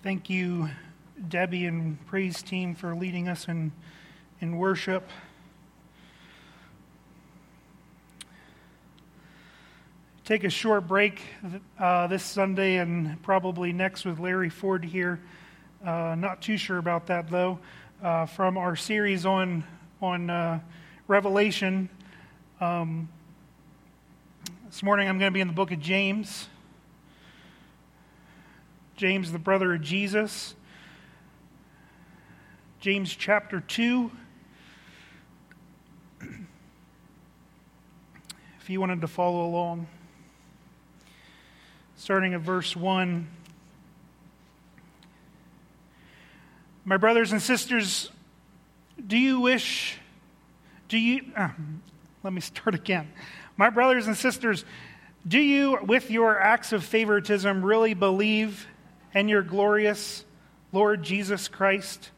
Thank you, Debbie and praise team, for leading us in, in worship. Take a short break uh, this Sunday and probably next with Larry Ford here. Uh, not too sure about that though. Uh, from our series on on uh, Revelation, um, this morning I'm going to be in the book of James. James, the brother of Jesus. James chapter 2. If you wanted to follow along, starting at verse 1. My brothers and sisters, do you wish, do you, uh, let me start again. My brothers and sisters, do you, with your acts of favoritism, really believe and your glorious Lord Jesus Christ?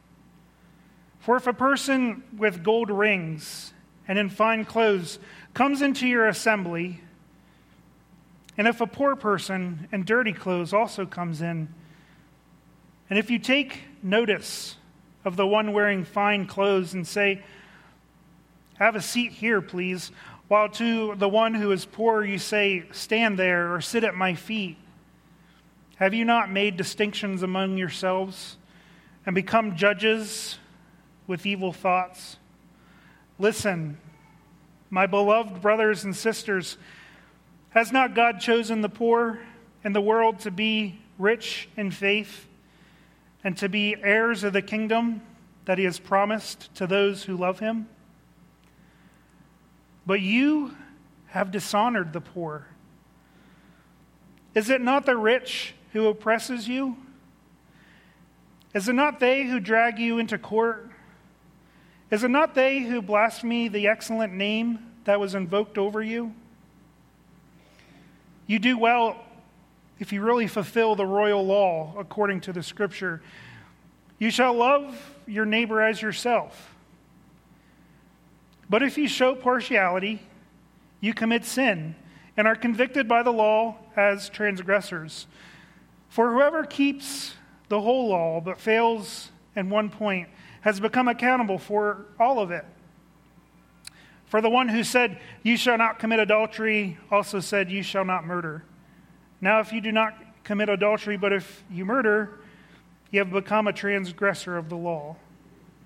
For if a person with gold rings and in fine clothes comes into your assembly, and if a poor person in dirty clothes also comes in, and if you take notice of the one wearing fine clothes and say, Have a seat here, please, while to the one who is poor you say, Stand there or sit at my feet, have you not made distinctions among yourselves and become judges with evil thoughts? Listen, my beloved brothers and sisters, has not God chosen the poor in the world to be rich in faith and to be heirs of the kingdom that he has promised to those who love him? But you have dishonored the poor. Is it not the rich who oppresses you? Is it not they who drag you into court? Is it not they who blaspheme the excellent name that was invoked over you? You do well if you really fulfill the royal law according to the scripture. You shall love your neighbor as yourself. But if you show partiality, you commit sin and are convicted by the law as transgressors. For whoever keeps the whole law but fails in one point has become accountable for all of it. For the one who said, You shall not commit adultery, also said, You shall not murder. Now, if you do not commit adultery, but if you murder, you have become a transgressor of the law.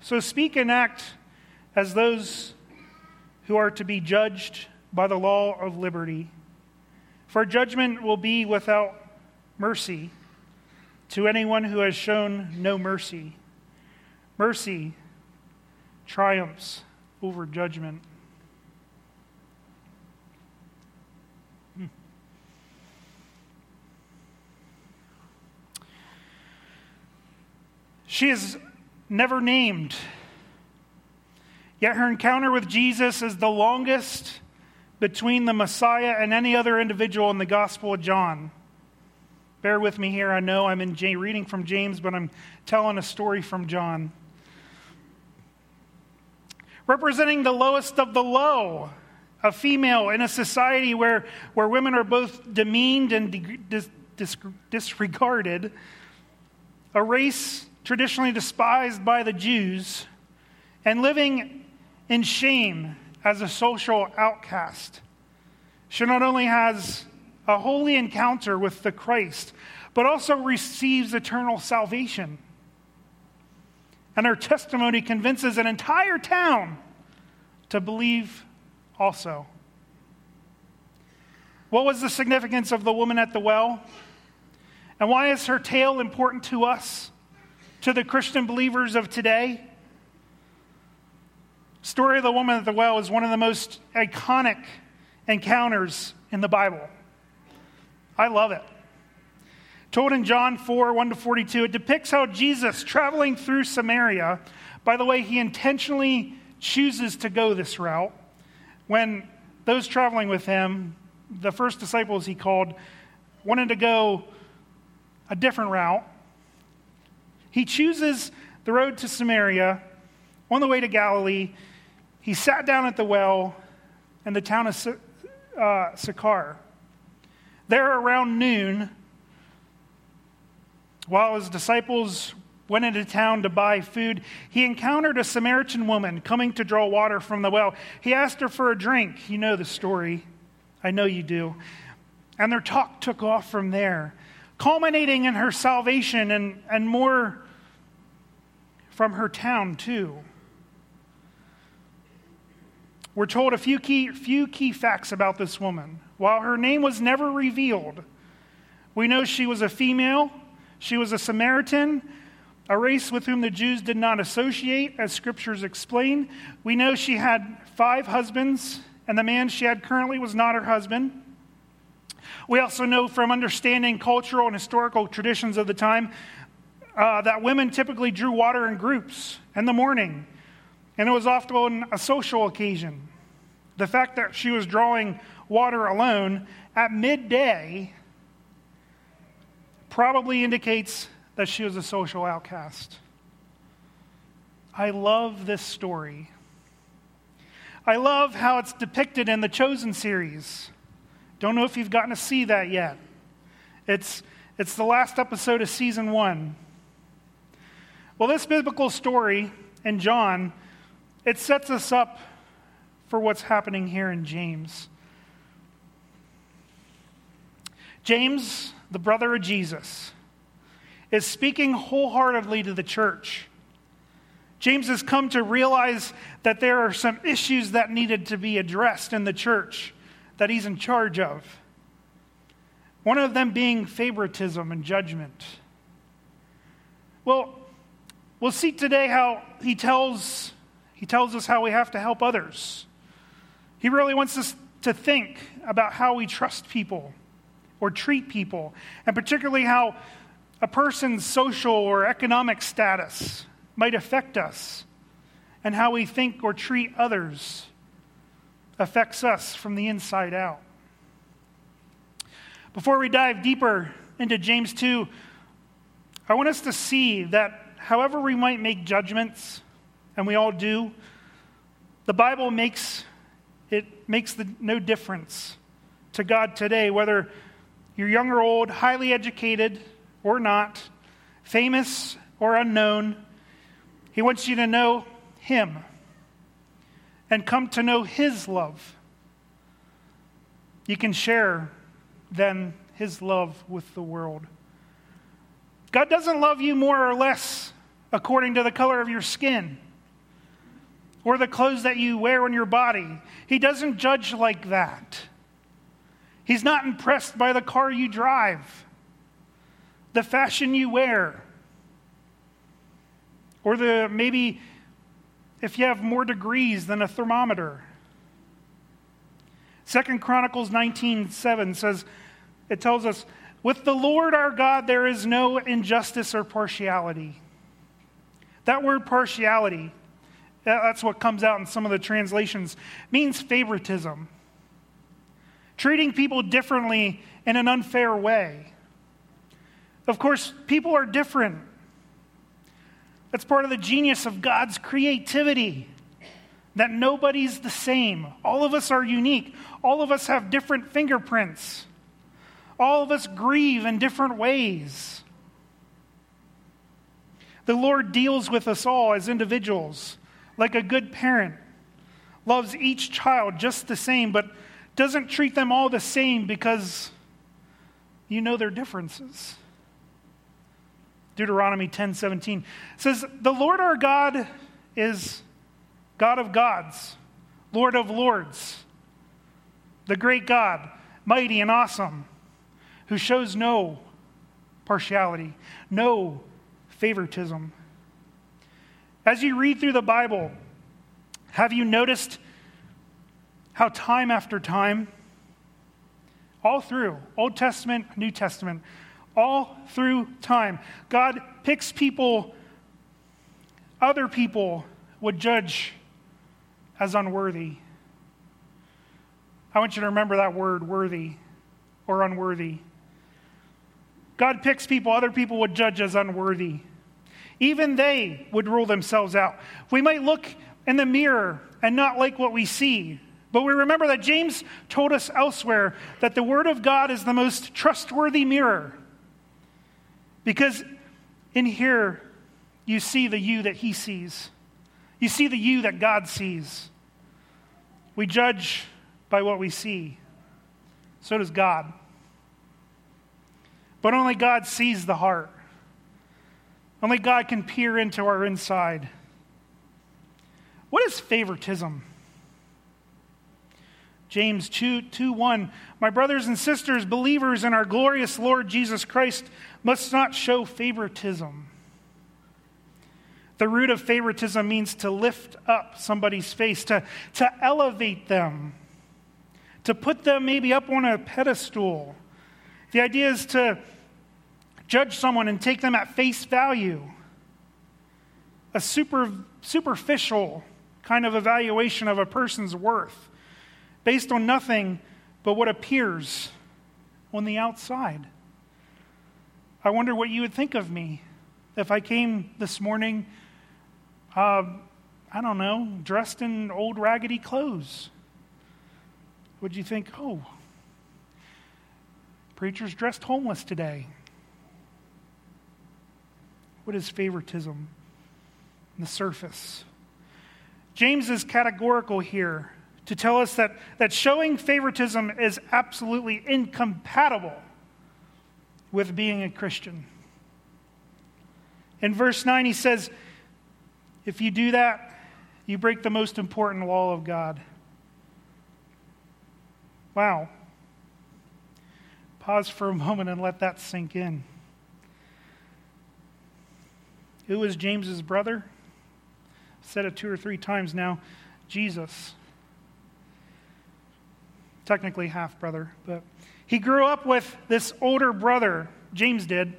So speak and act as those who are to be judged by the law of liberty. For judgment will be without mercy to anyone who has shown no mercy. Mercy triumphs over judgment. Hmm. She is never named, yet her encounter with Jesus is the longest between the Messiah and any other individual in the Gospel of John. Bear with me here. I know I'm in J- reading from James, but I'm telling a story from John. Representing the lowest of the low, a female in a society where, where women are both demeaned and dis, dis, disregarded, a race traditionally despised by the Jews, and living in shame as a social outcast. She not only has a holy encounter with the Christ, but also receives eternal salvation. And her testimony convinces an entire town to believe also. What was the significance of the woman at the well? And why is her tale important to us, to the Christian believers of today? Story of the woman at the well is one of the most iconic encounters in the Bible. I love it. Told in John 4 1 to 42, it depicts how Jesus, traveling through Samaria, by the way, he intentionally chooses to go this route. When those traveling with him, the first disciples he called, wanted to go a different route, he chooses the road to Samaria on the way to Galilee. He sat down at the well in the town of uh, Sychar. There, around noon, While his disciples went into town to buy food, he encountered a Samaritan woman coming to draw water from the well. He asked her for a drink. You know the story. I know you do. And their talk took off from there, culminating in her salvation and, and more from her town, too. We're told a few key, few key facts about this woman. While her name was never revealed, we know she was a female, she was a Samaritan, a race with whom the Jews did not associate, as scriptures explain. We know she had five husbands, and the man she had currently was not her husband. We also know from understanding cultural and historical traditions of the time uh, that women typically drew water in groups in the morning, and it was often a social occasion. The fact that she was drawing water alone at midday probably indicates that she was a social outcast. I love this story. I love how it's depicted in the Chosen series. Don't know if you've gotten to see that yet. It's, it's the last episode of season one. Well, this biblical story in John, it sets us up for what's happening here in James. James, the brother of Jesus, is speaking wholeheartedly to the church. James has come to realize that there are some issues that needed to be addressed in the church that he's in charge of. One of them being favoritism and judgment. Well, we'll see today how he tells, he tells us how we have to help others. He really wants us to think about how we trust people or treat people, and particularly how a person's social or economic status might affect us, and how we think or treat others affects us from the inside out. Before we dive deeper into James 2, I want us to see that however we might make judgments, and we all do, the Bible makes it makes the, no difference to God today, whether you're young or old, highly educated or not, famous or unknown. He wants you to know Him and come to know His love. You can share then His love with the world. God doesn't love you more or less according to the color of your skin or the clothes that you wear on your body. He doesn't judge like that. He's not impressed by the car you drive the fashion you wear, or the maybe if you have more degrees than a thermometer. Second Chronicles 19:7 says it tells us with the Lord our God there is no injustice or partiality. That word partiality that's what comes out in some of the translations means favoritism. Treating people differently in an unfair way. Of course, people are different. That's part of the genius of God's creativity. That nobody's the same. All of us are unique. All of us have different fingerprints. All of us grieve in different ways. The Lord deals with us all as individuals, like a good parent, loves each child just the same, but doesn't treat them all the same because you know their differences. Deuteronomy 10 17 says, The Lord our God is God of gods, Lord of lords, the great God, mighty and awesome, who shows no partiality, no favoritism. As you read through the Bible, have you noticed how time after time, all through Old Testament, New Testament, all through time. God picks people other people would judge as unworthy. I want you to remember that word, worthy or unworthy. God picks people other people would judge as unworthy. Even they would rule themselves out. We might look in the mirror and not like what we see. But we remember that James told us elsewhere that the Word of God is the most trustworthy mirror because In here, you see the you that he sees. You see the you that God sees. We judge by what we see. So does God. But only God sees the heart. Only God can peer into our inside. What is favoritism? James 2, 2 1. My brothers and sisters, believers in our glorious Lord Jesus Christ, must not show favoritism. The root of favoritism means to lift up somebody's face, to, to elevate them, to put them maybe up on a pedestal. The idea is to judge someone and take them at face value. A super, superficial kind of evaluation of a person's worth based on nothing but what appears on the outside. I wonder what you would think of me if I came this morning, uh, I don't know, dressed in old raggedy clothes. Would you think, oh, preacher's dressed homeless today? What is favoritism? The surface. James is categorical here to tell us that, that showing favoritism is absolutely incompatible with being a Christian. In verse 9, he says, If you do that, you break the most important law of God. Wow. Pause for a moment and let that sink in. Who was James's brother? said it two or three times now. Jesus. Technically half brother, but he grew up with this older brother, James did,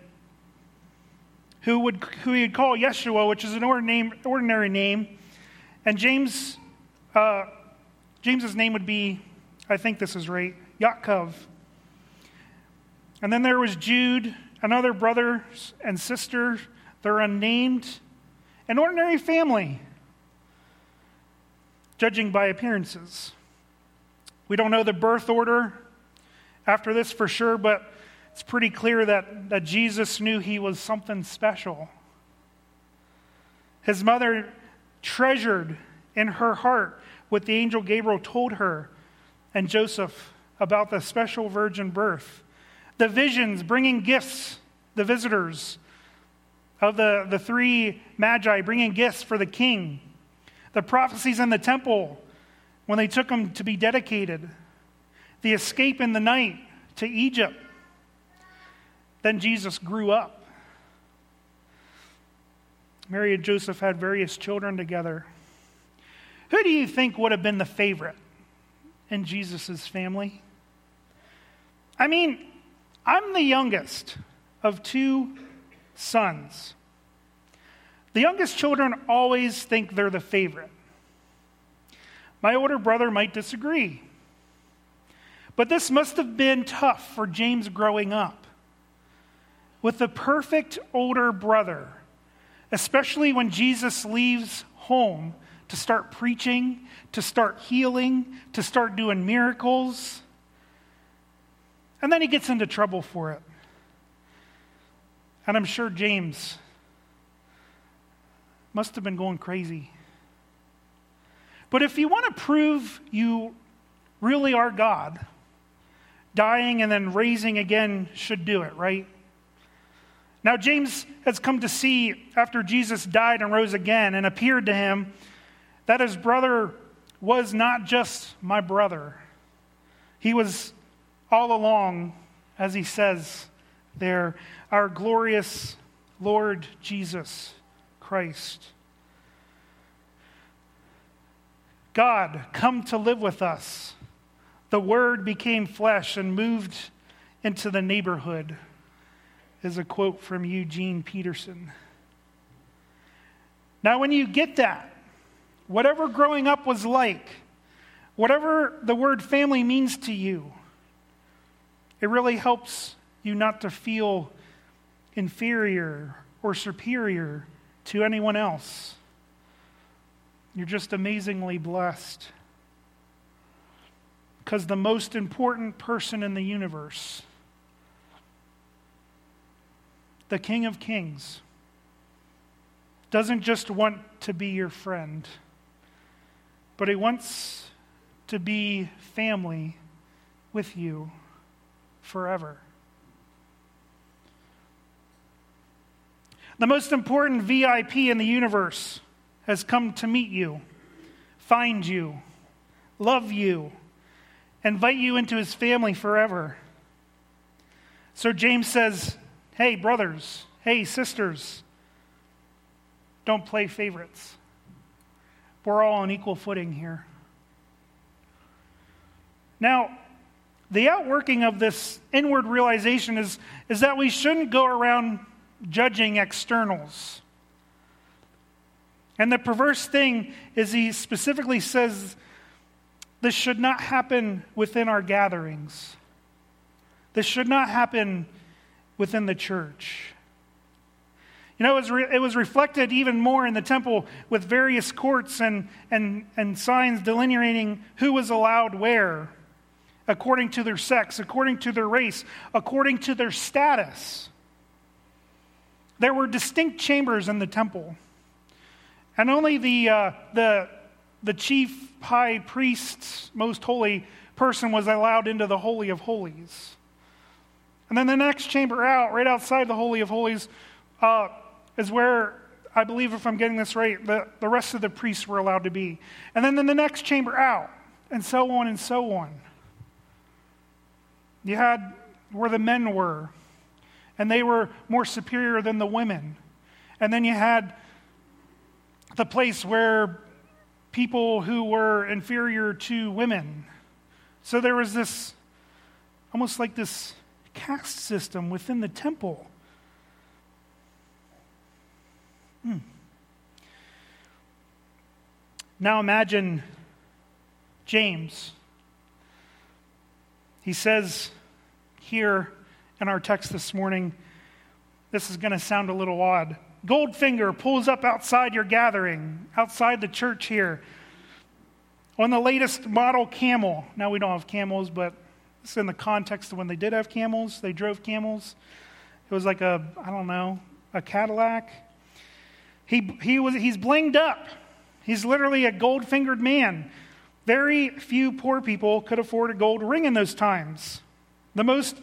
who would who he'd call Yeshua, which is an ordinary name. And James, uh, James's name would be, I think this is right, Yaakov. And then there was Jude, another brother and sister they're unnamed, an ordinary family, judging by appearances. We don't know the birth order after this for sure, but it's pretty clear that, that Jesus knew he was something special. His mother treasured in her heart what the angel Gabriel told her and Joseph about the special virgin birth. The visions bringing gifts, the visitors, of the, the three magi bringing gifts for the king, the prophecies in the temple when they took him to be dedicated, the escape in the night to Egypt. Then Jesus grew up. Mary and Joseph had various children together. Who do you think would have been the favorite in Jesus' family? I mean, I'm the youngest of two sons. The youngest children always think they're the favorite. My older brother might disagree. But this must have been tough for James growing up. With the perfect older brother, especially when Jesus leaves home to start preaching, to start healing, to start doing miracles. And then he gets into trouble for it. And I'm sure James must have been going crazy. But if you want to prove you really are God, dying and then raising again should do it, right? Now, James has come to see after Jesus died and rose again and appeared to him that his brother was not just my brother. He was all along, as he says there, our glorious Lord Jesus Christ. God, come to live with us. The Word became flesh and moved into the neighborhood, is a quote from Eugene Peterson. Now, when you get that, whatever growing up was like, whatever the word family means to you, it really helps you not to feel inferior or superior to anyone else. You're just amazingly blessed. Because the most important person in the universe, the King of Kings, doesn't just want to be your friend, but he wants to be family with you forever. The most important VIP in the universe has come to meet you, find you, love you, invite you into his family forever. So James says, Hey, brothers, hey, sisters, don't play favorites. We're all on equal footing here. Now, the outworking of this inward realization is, is that we shouldn't go around judging externals. And the perverse thing is, he specifically says this should not happen within our gatherings. This should not happen within the church. You know, it was, re- it was reflected even more in the temple with various courts and, and, and signs delineating who was allowed where, according to their sex, according to their race, according to their status. There were distinct chambers in the temple. And only the, uh, the, the chief high priest's most holy person was allowed into the Holy of Holies. And then the next chamber out, right outside the Holy of Holies, uh, is where I believe, if I'm getting this right, the, the rest of the priests were allowed to be. And then in the next chamber out, and so on and so on. You had where the men were, and they were more superior than the women. And then you had the place where people who were inferior to women. So there was this, almost like this caste system within the temple. Hmm. Now imagine James. He says here in our text this morning, this is going to sound a little odd. Goldfinger pulls up outside your gathering, outside the church here, on the latest model camel. Now we don't have camels, but it's in the context of when they did have camels. They drove camels. It was like a, I don't know, a Cadillac. He, he was, he's blinged up. He's literally a gold fingered man. Very few poor people could afford a gold ring in those times. The most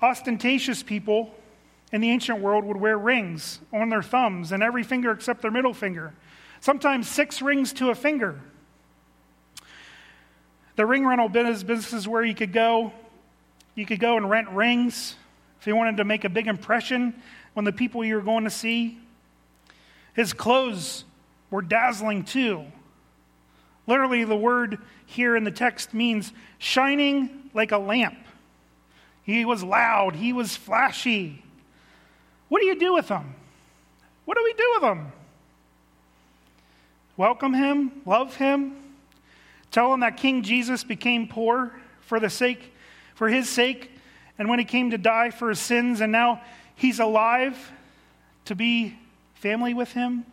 ostentatious people in the ancient world would wear rings on their thumbs and every finger except their middle finger. Sometimes six rings to a finger. The ring rental business, is where you could go. You could go and rent rings if you wanted to make a big impression on the people you were going to see. His clothes were dazzling too. Literally, the word here in the text means shining like a lamp. He was loud, he was flashy. What do you do with them? What do we do with them? Welcome him, love him, tell him that King Jesus became poor for the sake for his sake and when he came to die for his sins and now he's alive to be family with him.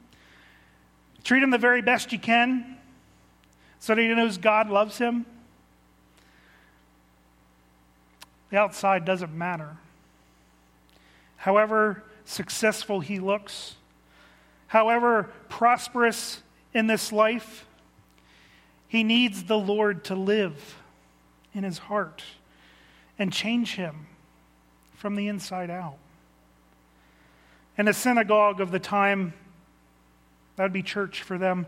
Treat him the very best you can so that he knows God loves him. The outside doesn't matter however successful he looks, however prosperous in this life, he needs the Lord to live in his heart and change him from the inside out. In a synagogue of the time, that would be church for them,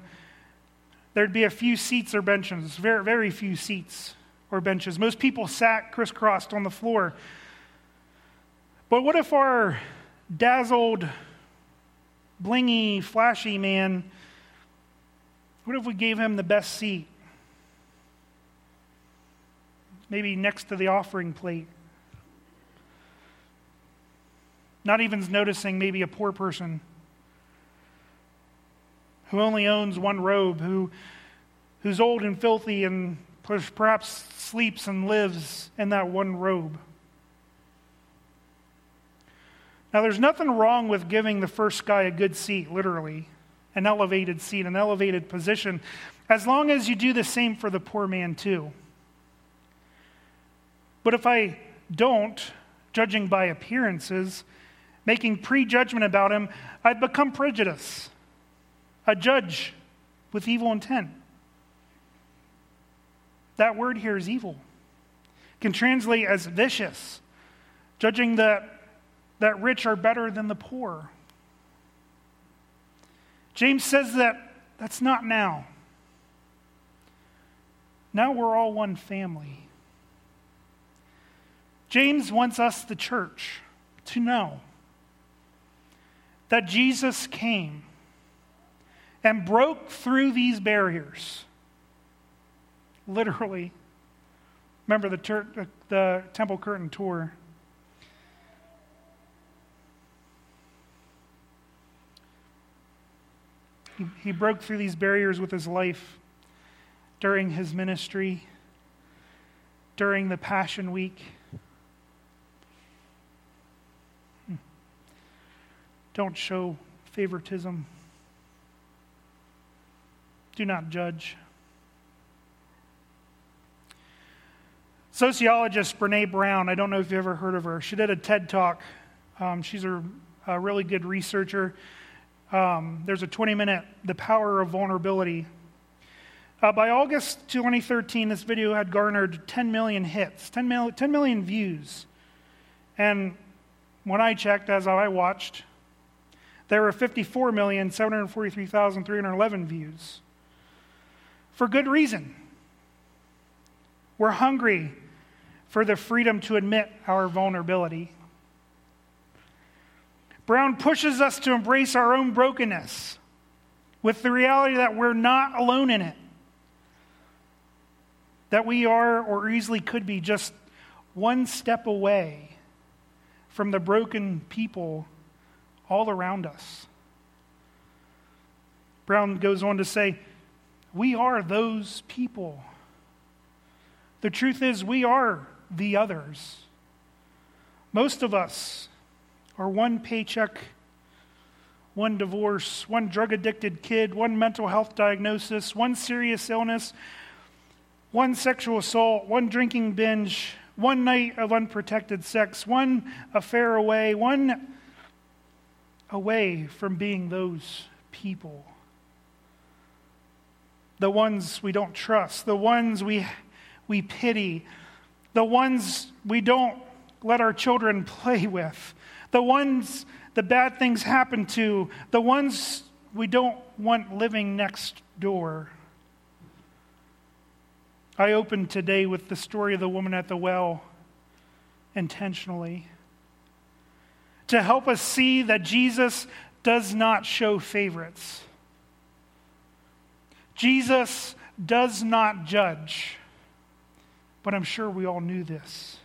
there'd be a few seats or benches, very, very few seats or benches. Most people sat crisscrossed on the floor but what if our dazzled, blingy, flashy man, what if we gave him the best seat? Maybe next to the offering plate. Not even noticing maybe a poor person who only owns one robe, who, who's old and filthy and perhaps sleeps and lives in that one robe. Now, there's nothing wrong with giving the first guy a good seat, literally, an elevated seat, an elevated position, as long as you do the same for the poor man, too. But if I don't, judging by appearances, making prejudgment about him, I've become prejudiced. a judge with evil intent. That word here is evil. Can translate as vicious, judging that, that rich are better than the poor. James says that that's not now. Now we're all one family. James wants us, the church, to know that Jesus came and broke through these barriers. Literally. Remember the, ter- the, the temple curtain tour. He, he broke through these barriers with his life during his ministry, during the Passion Week. Hmm. Don't show favoritism. Do not judge. Sociologist Brene Brown, I don't know if you've ever heard of her, she did a TED talk. Um, she's a, a, really good researcher. Um, there's a 20 minute The Power of Vulnerability. Uh, by August 2013, this video had garnered 10 million hits, 10 million, 10 million views. And when I checked, as I watched, there were 54,743,311 views. For good reason. We're hungry for the freedom to admit our vulnerability. Brown pushes us to embrace our own brokenness with the reality that we're not alone in it. That we are, or easily could be, just one step away from the broken people all around us. Brown goes on to say, We are those people. The truth is, we are the others. Most of us are one paycheck, one divorce, one drug addicted kid, one mental health diagnosis, one serious illness, one sexual assault, one drinking binge, one night of unprotected sex, one affair away, one away from being those people. The ones we don't trust, the ones we, we pity, the ones we don't let our children play with, the ones the bad things happen to, the ones we don't want living next door. I opened today with the story of the woman at the well intentionally to help us see that Jesus does not show favorites. Jesus does not judge. But I'm sure we all knew this.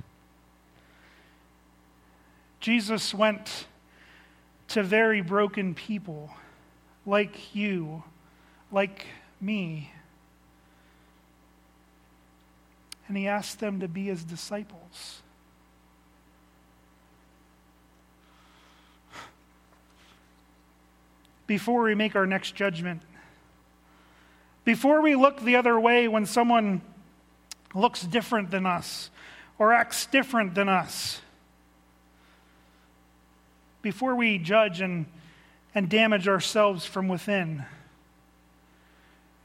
Jesus went to very broken people like you, like me. And he asked them to be his disciples. Before we make our next judgment, before we look the other way when someone looks different than us or acts different than us, before we judge and, and damage ourselves from within,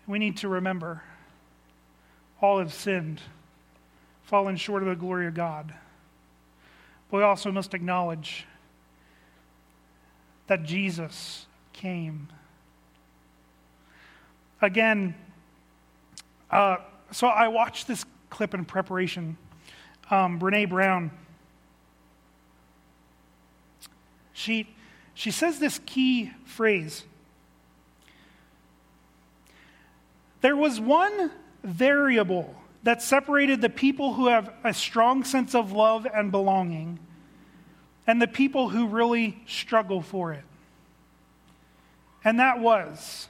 we need to remember all have sinned, fallen short of the glory of God. But we also must acknowledge that Jesus came. Again, uh, so I watched this clip in preparation. Um, Brene Brown she, she says this key phrase There was one variable that separated the people who have a strong sense of love and belonging and the people who really struggle for it. And that was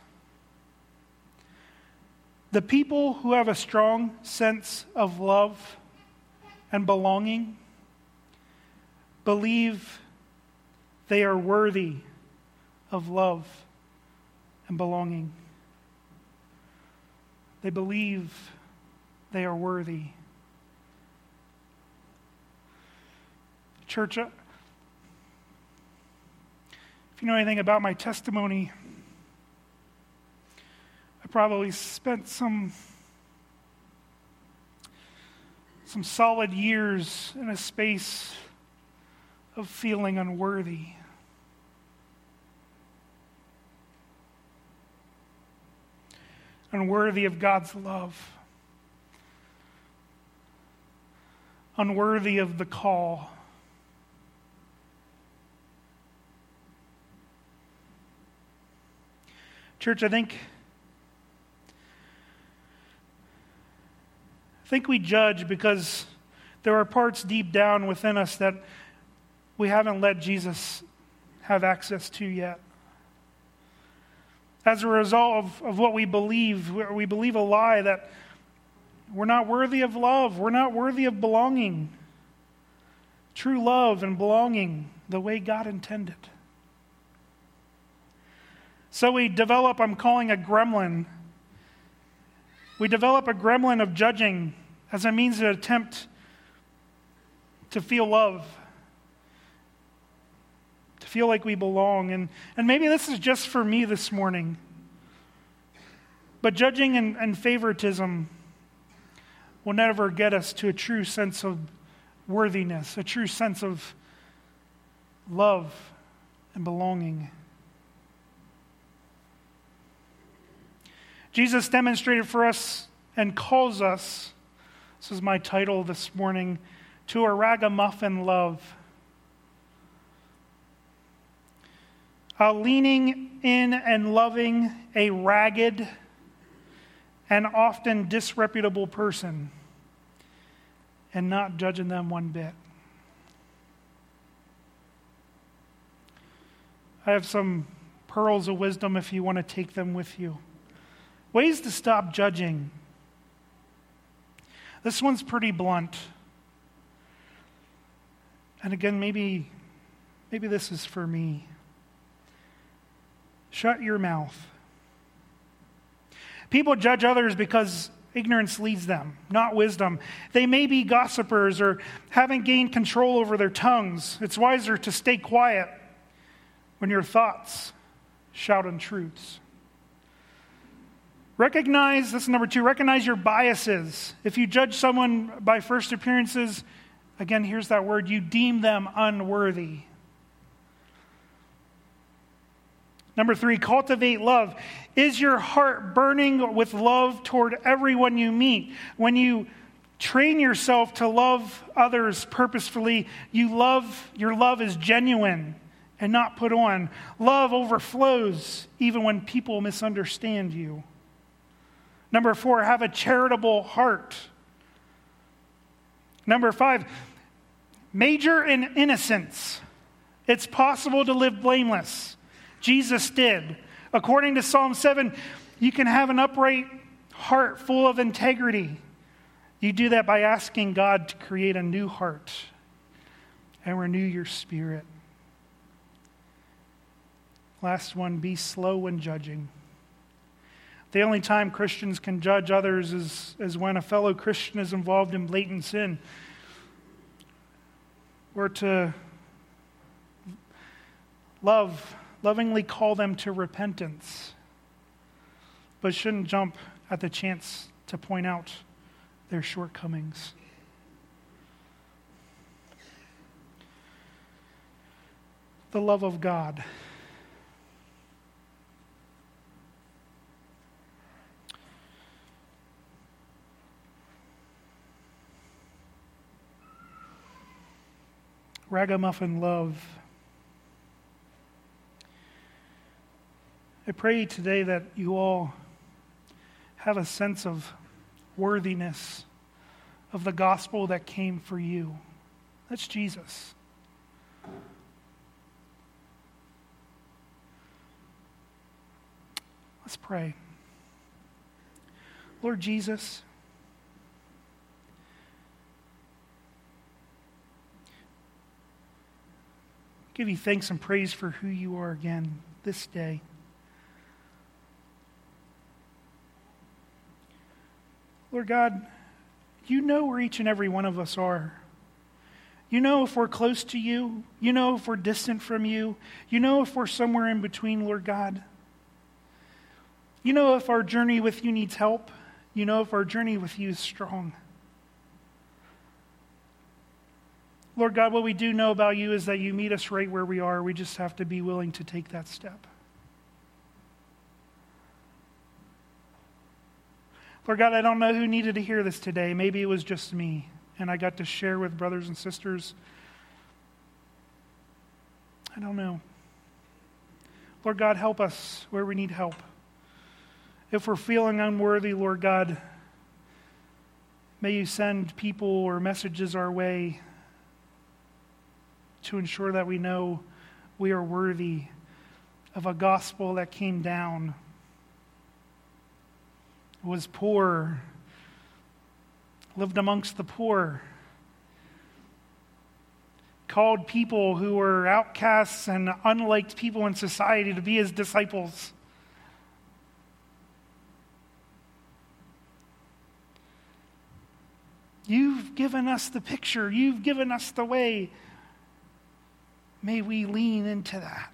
the people who have a strong sense of love and belonging believe they are worthy of love and belonging. They believe they are worthy. Church, uh, if you know anything about my testimony, probably spent some some solid years in a space of feeling unworthy. Unworthy of God's love. Unworthy of the call. Church, I think I think we judge because there are parts deep down within us that we haven't let Jesus have access to yet. As a result of, of what we believe, we believe a lie that we're not worthy of love, we're not worthy of belonging. True love and belonging the way God intended. So we develop, I'm calling a gremlin. We develop a gremlin of judging as a means to attempt to feel love, to feel like we belong. And, and maybe this is just for me this morning. But judging and, and favoritism will never get us to a true sense of worthiness, a true sense of love and belonging. Jesus demonstrated for us and calls us, this is my title this morning, to a ragamuffin love. A leaning in and loving a ragged and often disreputable person and not judging them one bit. I have some pearls of wisdom if you want to take them with you. Ways to stop judging. This one's pretty blunt. And again, maybe, maybe this is for me. Shut your mouth. People judge others because ignorance leads them, not wisdom. They may be gossipers or haven't gained control over their tongues. It's wiser to stay quiet when your thoughts shout untruths. Recognize, this is number two, recognize your biases. If you judge someone by first appearances, again, here's that word, you deem them unworthy. Number three, cultivate love. Is your heart burning with love toward everyone you meet? When you train yourself to love others purposefully, you love, your love is genuine and not put on. Love overflows even when people misunderstand you. Number four, have a charitable heart. Number five, major in innocence. It's possible to live blameless. Jesus did. According to Psalm 7, you can have an upright heart full of integrity. You do that by asking God to create a new heart and renew your spirit. Last one be slow when judging. The only time Christians can judge others is, is when a fellow Christian is involved in blatant sin. Or to love, lovingly call them to repentance, but shouldn't jump at the chance to point out their shortcomings. The love of God. Ragamuffin love. I pray today that you all have a sense of worthiness of the gospel that came for you. That's Jesus. Let's pray. Lord Jesus, give you thanks and praise for who you are again this day. Lord God, you know where each and every one of us are. You know if we're close to you. You know if we're distant from you. You know if we're somewhere in between, Lord God. You know if our journey with you needs help. You know if our journey with you is strong. Lord God, what we do know about you is that you meet us right where we are. We just have to be willing to take that step. Lord God, I don't know who needed to hear this today. Maybe it was just me, and I got to share with brothers and sisters. I don't know. Lord God, help us where we need help. If we're feeling unworthy, Lord God, may you send people or messages our way to ensure that we know we are worthy of a gospel that came down, was poor, lived amongst the poor, called people who were outcasts and unliked people in society to be his disciples. You've given us the picture. You've given us the way. May we lean into that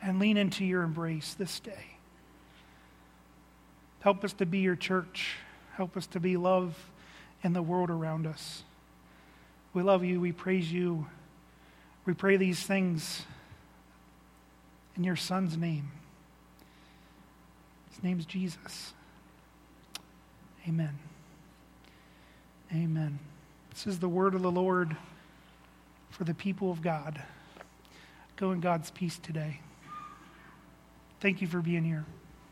and lean into your embrace this day. Help us to be your church. Help us to be love in the world around us. We love you. We praise you. We pray these things in your Son's name. His name's Jesus. Amen. Amen. This is the word of the Lord for the people of God. Go in God's peace today. Thank you for being here.